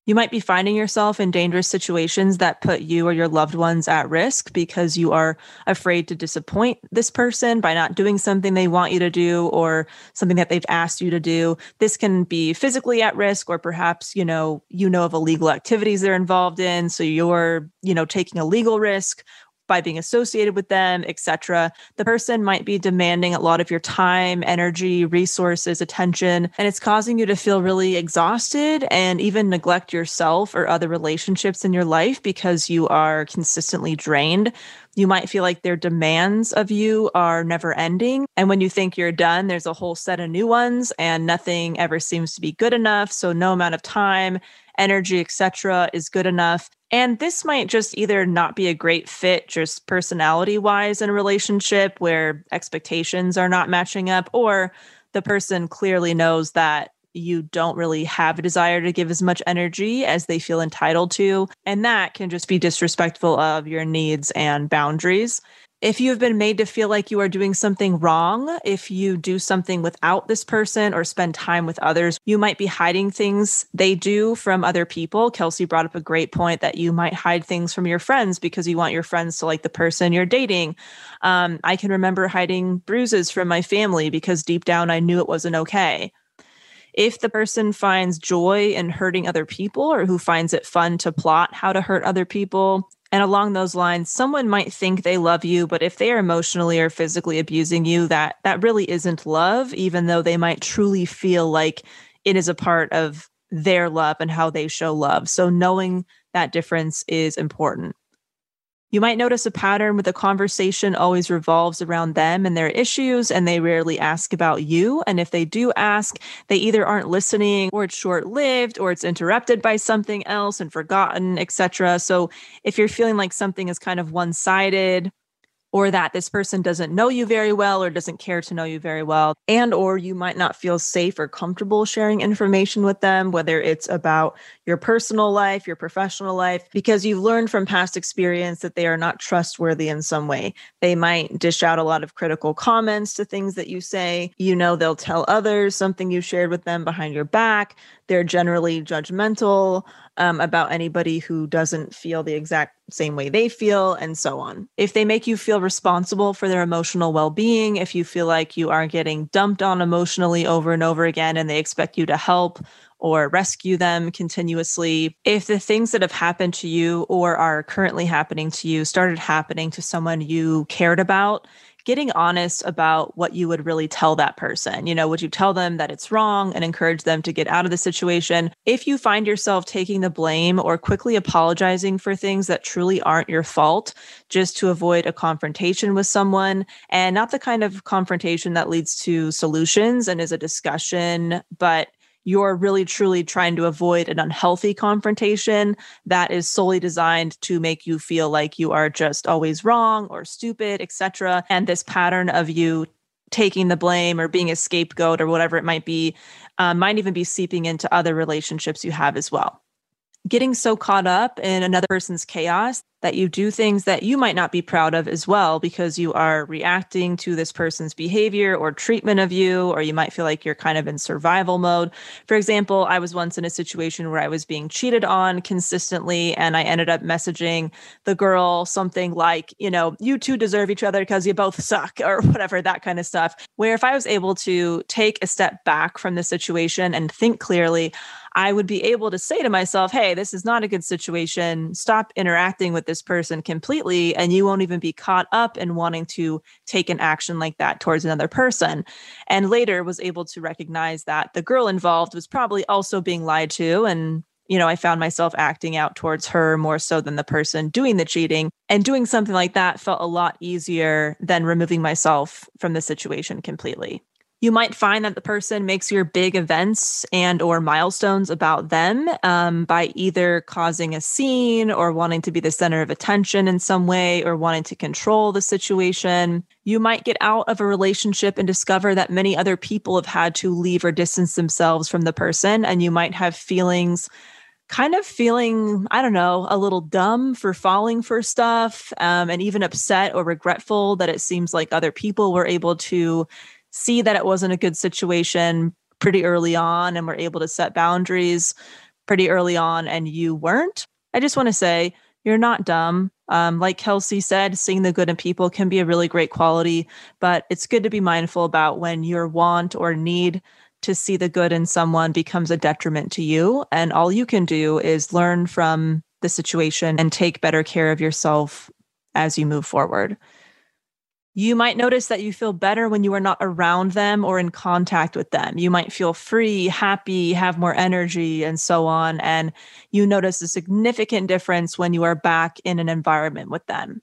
You might be finding yourself in dangerous situations that put you or your loved ones at risk because you are afraid to disappoint this person by not doing something they want you to do or something that they've asked you to do. This can be physically at risk or perhaps, you know, you know of illegal activities they're involved in, so you're, you know, taking a legal risk by being associated with them, etc. The person might be demanding a lot of your time, energy, resources, attention, and it's causing you to feel really exhausted and even neglect yourself or other relationships in your life because you are consistently drained. You might feel like their demands of you are never ending. And when you think you're done, there's a whole set of new ones and nothing ever seems to be good enough. So no amount of time, energy, etc. is good enough. And this might just either not be a great fit, just personality wise, in a relationship where expectations are not matching up, or the person clearly knows that you don't really have a desire to give as much energy as they feel entitled to. And that can just be disrespectful of your needs and boundaries if you've been made to feel like you are doing something wrong, if you do something without this person or spend time with others, you might be hiding things they do from other people. Kelsey brought up a great point that you might hide things from your friends because you want your friends to like the person you're dating. Um, I can remember hiding bruises from my family because deep down I knew it wasn't okay. If the person finds joy in hurting other people or who finds it fun to plot how to hurt other people, and along those lines, someone might think they love you, but if they are emotionally or physically abusing you, that that really isn't love, even though they might truly feel like it is a part of their love and how they show love. So knowing that difference is important. You might notice a pattern where the conversation always revolves around them and their issues, and they rarely ask about you. And if they do ask, they either aren't listening, or it's short lived, or it's interrupted by something else and forgotten, etc. So if you're feeling like something is kind of one sided, or that this person doesn't know you very well or doesn't care to know you very well and or you might not feel safe or comfortable sharing information with them whether it's about your personal life your professional life because you've learned from past experience that they are not trustworthy in some way. They might dish out a lot of critical comments to things that you say. You know they'll tell others something you shared with them behind your back they're generally judgmental um, about anybody who doesn't feel the exact same way they feel, and so on. If they make you feel responsible for their emotional well being, if you feel like you are getting dumped on emotionally over and over again and they expect you to help or rescue them continuously, if the things that have happened to you or are currently happening to you started happening to someone you cared about, getting honest about what you would really tell that person. You know, would you tell them that it's wrong and encourage them to get out of the situation? If you find yourself taking the blame or quickly apologizing for things that truly aren't your fault, just to avoid a confrontation with someone, and not the kind of confrontation that leads to solutions and is a discussion, but you're really truly trying to avoid an unhealthy confrontation that is solely designed to make you feel like you are just always wrong or stupid, etc. And this pattern of you taking the blame or being a scapegoat or whatever it might be um, might even be seeping into other relationships you have as well. Getting so caught up in another person's chaos that you do things that you might not be proud of as well because you are reacting to this person's behavior or treatment of you, or you might feel like you're kind of in survival mode. For example, I was once in a situation where I was being cheated on consistently, and I ended up messaging the girl something like, you know, you two deserve each other because you both suck, or whatever, that kind of stuff. Where if I was able to take a step back from the situation and think clearly, I would be able to say to myself, hey, this is not a good situation. Stop interacting with this person completely. And you won't even be caught up in wanting to take an action like that towards another person. And later was able to recognize that the girl involved was probably also being lied to. And, you know, I found myself acting out towards her more so than the person doing the cheating. And doing something like that felt a lot easier than removing myself from the situation completely you might find that the person makes your big events and or milestones about them um, by either causing a scene or wanting to be the center of attention in some way or wanting to control the situation. You might get out of a relationship and discover that many other people have had to leave or distance themselves from the person and you might have feelings kind of feeling, I don't know, a little dumb for falling for stuff um, and even upset or regretful that it seems like other people were able to see that it wasn't a good situation pretty early on and were able to set boundaries pretty early on and you weren't. I just want to say you're not dumb. Um, like Kelsey said, seeing the good in people can be a really great quality, but it's good to be mindful about when your want or need to see the good in someone becomes a detriment to you. And all you can do is learn from the situation and take better care of yourself as you move forward. You might notice that you feel better when you are not around them or in contact with them. You might feel free, happy, have more energy, and so on. And you notice a significant difference when you are back in an environment with them.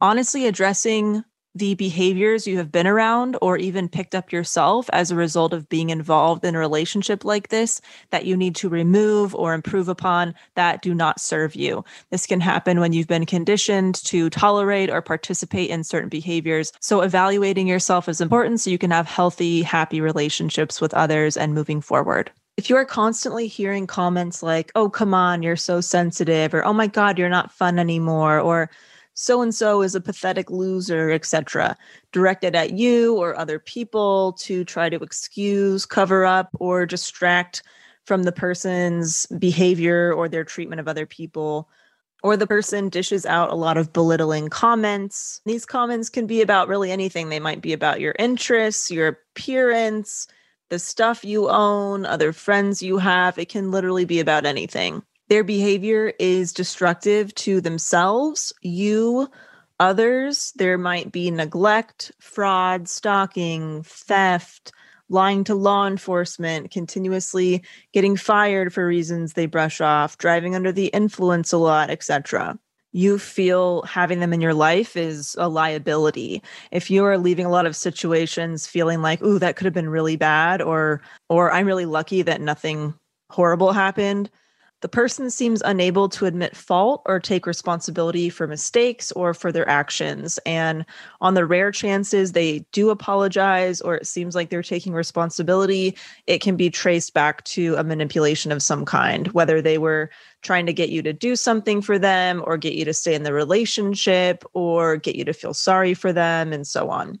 Honestly, addressing the behaviors you have been around or even picked up yourself as a result of being involved in a relationship like this that you need to remove or improve upon that do not serve you. This can happen when you've been conditioned to tolerate or participate in certain behaviors. So, evaluating yourself is important so you can have healthy, happy relationships with others and moving forward. If you are constantly hearing comments like, oh, come on, you're so sensitive, or oh my God, you're not fun anymore, or so and so is a pathetic loser, etc., directed at you or other people to try to excuse, cover up, or distract from the person's behavior or their treatment of other people. Or the person dishes out a lot of belittling comments. These comments can be about really anything. They might be about your interests, your appearance, the stuff you own, other friends you have. It can literally be about anything their behavior is destructive to themselves, you, others. There might be neglect, fraud, stalking, theft, lying to law enforcement, continuously getting fired for reasons they brush off, driving under the influence a lot, etc. You feel having them in your life is a liability. If you are leaving a lot of situations feeling like, "Ooh, that could have been really bad," or "or I'm really lucky that nothing horrible happened," The person seems unable to admit fault or take responsibility for mistakes or for their actions. And on the rare chances they do apologize or it seems like they're taking responsibility, it can be traced back to a manipulation of some kind, whether they were trying to get you to do something for them or get you to stay in the relationship or get you to feel sorry for them and so on.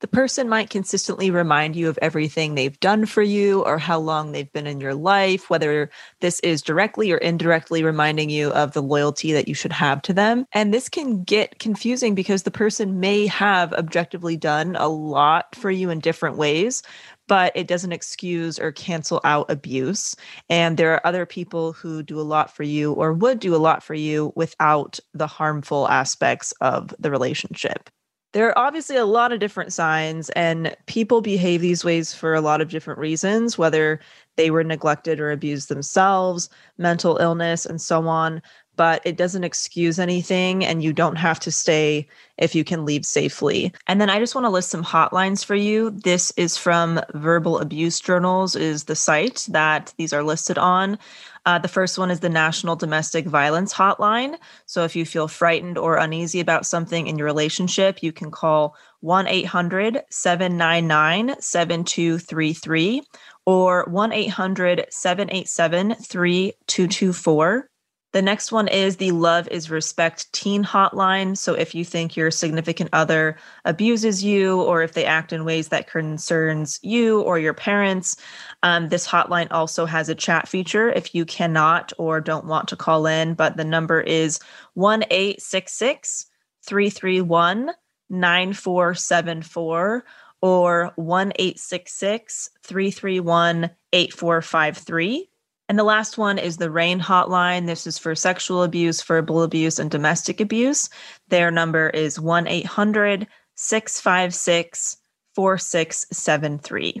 The person might consistently remind you of everything they've done for you or how long they've been in your life, whether this is directly or indirectly reminding you of the loyalty that you should have to them. And this can get confusing because the person may have objectively done a lot for you in different ways, but it doesn't excuse or cancel out abuse. And there are other people who do a lot for you or would do a lot for you without the harmful aspects of the relationship there are obviously a lot of different signs and people behave these ways for a lot of different reasons whether they were neglected or abused themselves mental illness and so on. But it doesn't excuse anything and you don't have to stay if you can leave safely. And then i just want to list some hotlines for you. This is from verbal abuse journals is the site that these are listed on uh, the first one is the National Domestic Violence Hotline. So if you feel frightened or uneasy about something in your relationship, you can call 1 800 799 7233 or 1 800 787 3224. The next one is the Love is Respect Teen Hotline. So if you think your significant other abuses you, or if they act in ways that concerns you or your parents, um, this hotline also has a chat feature if you cannot or don't want to call in. But the number is one eight six six three three one nine four seven four or one eight six six three three one eight four five three. And the last one is the RAINN hotline. This is for sexual abuse, verbal abuse, and domestic abuse. Their number is 1 800 656 4673.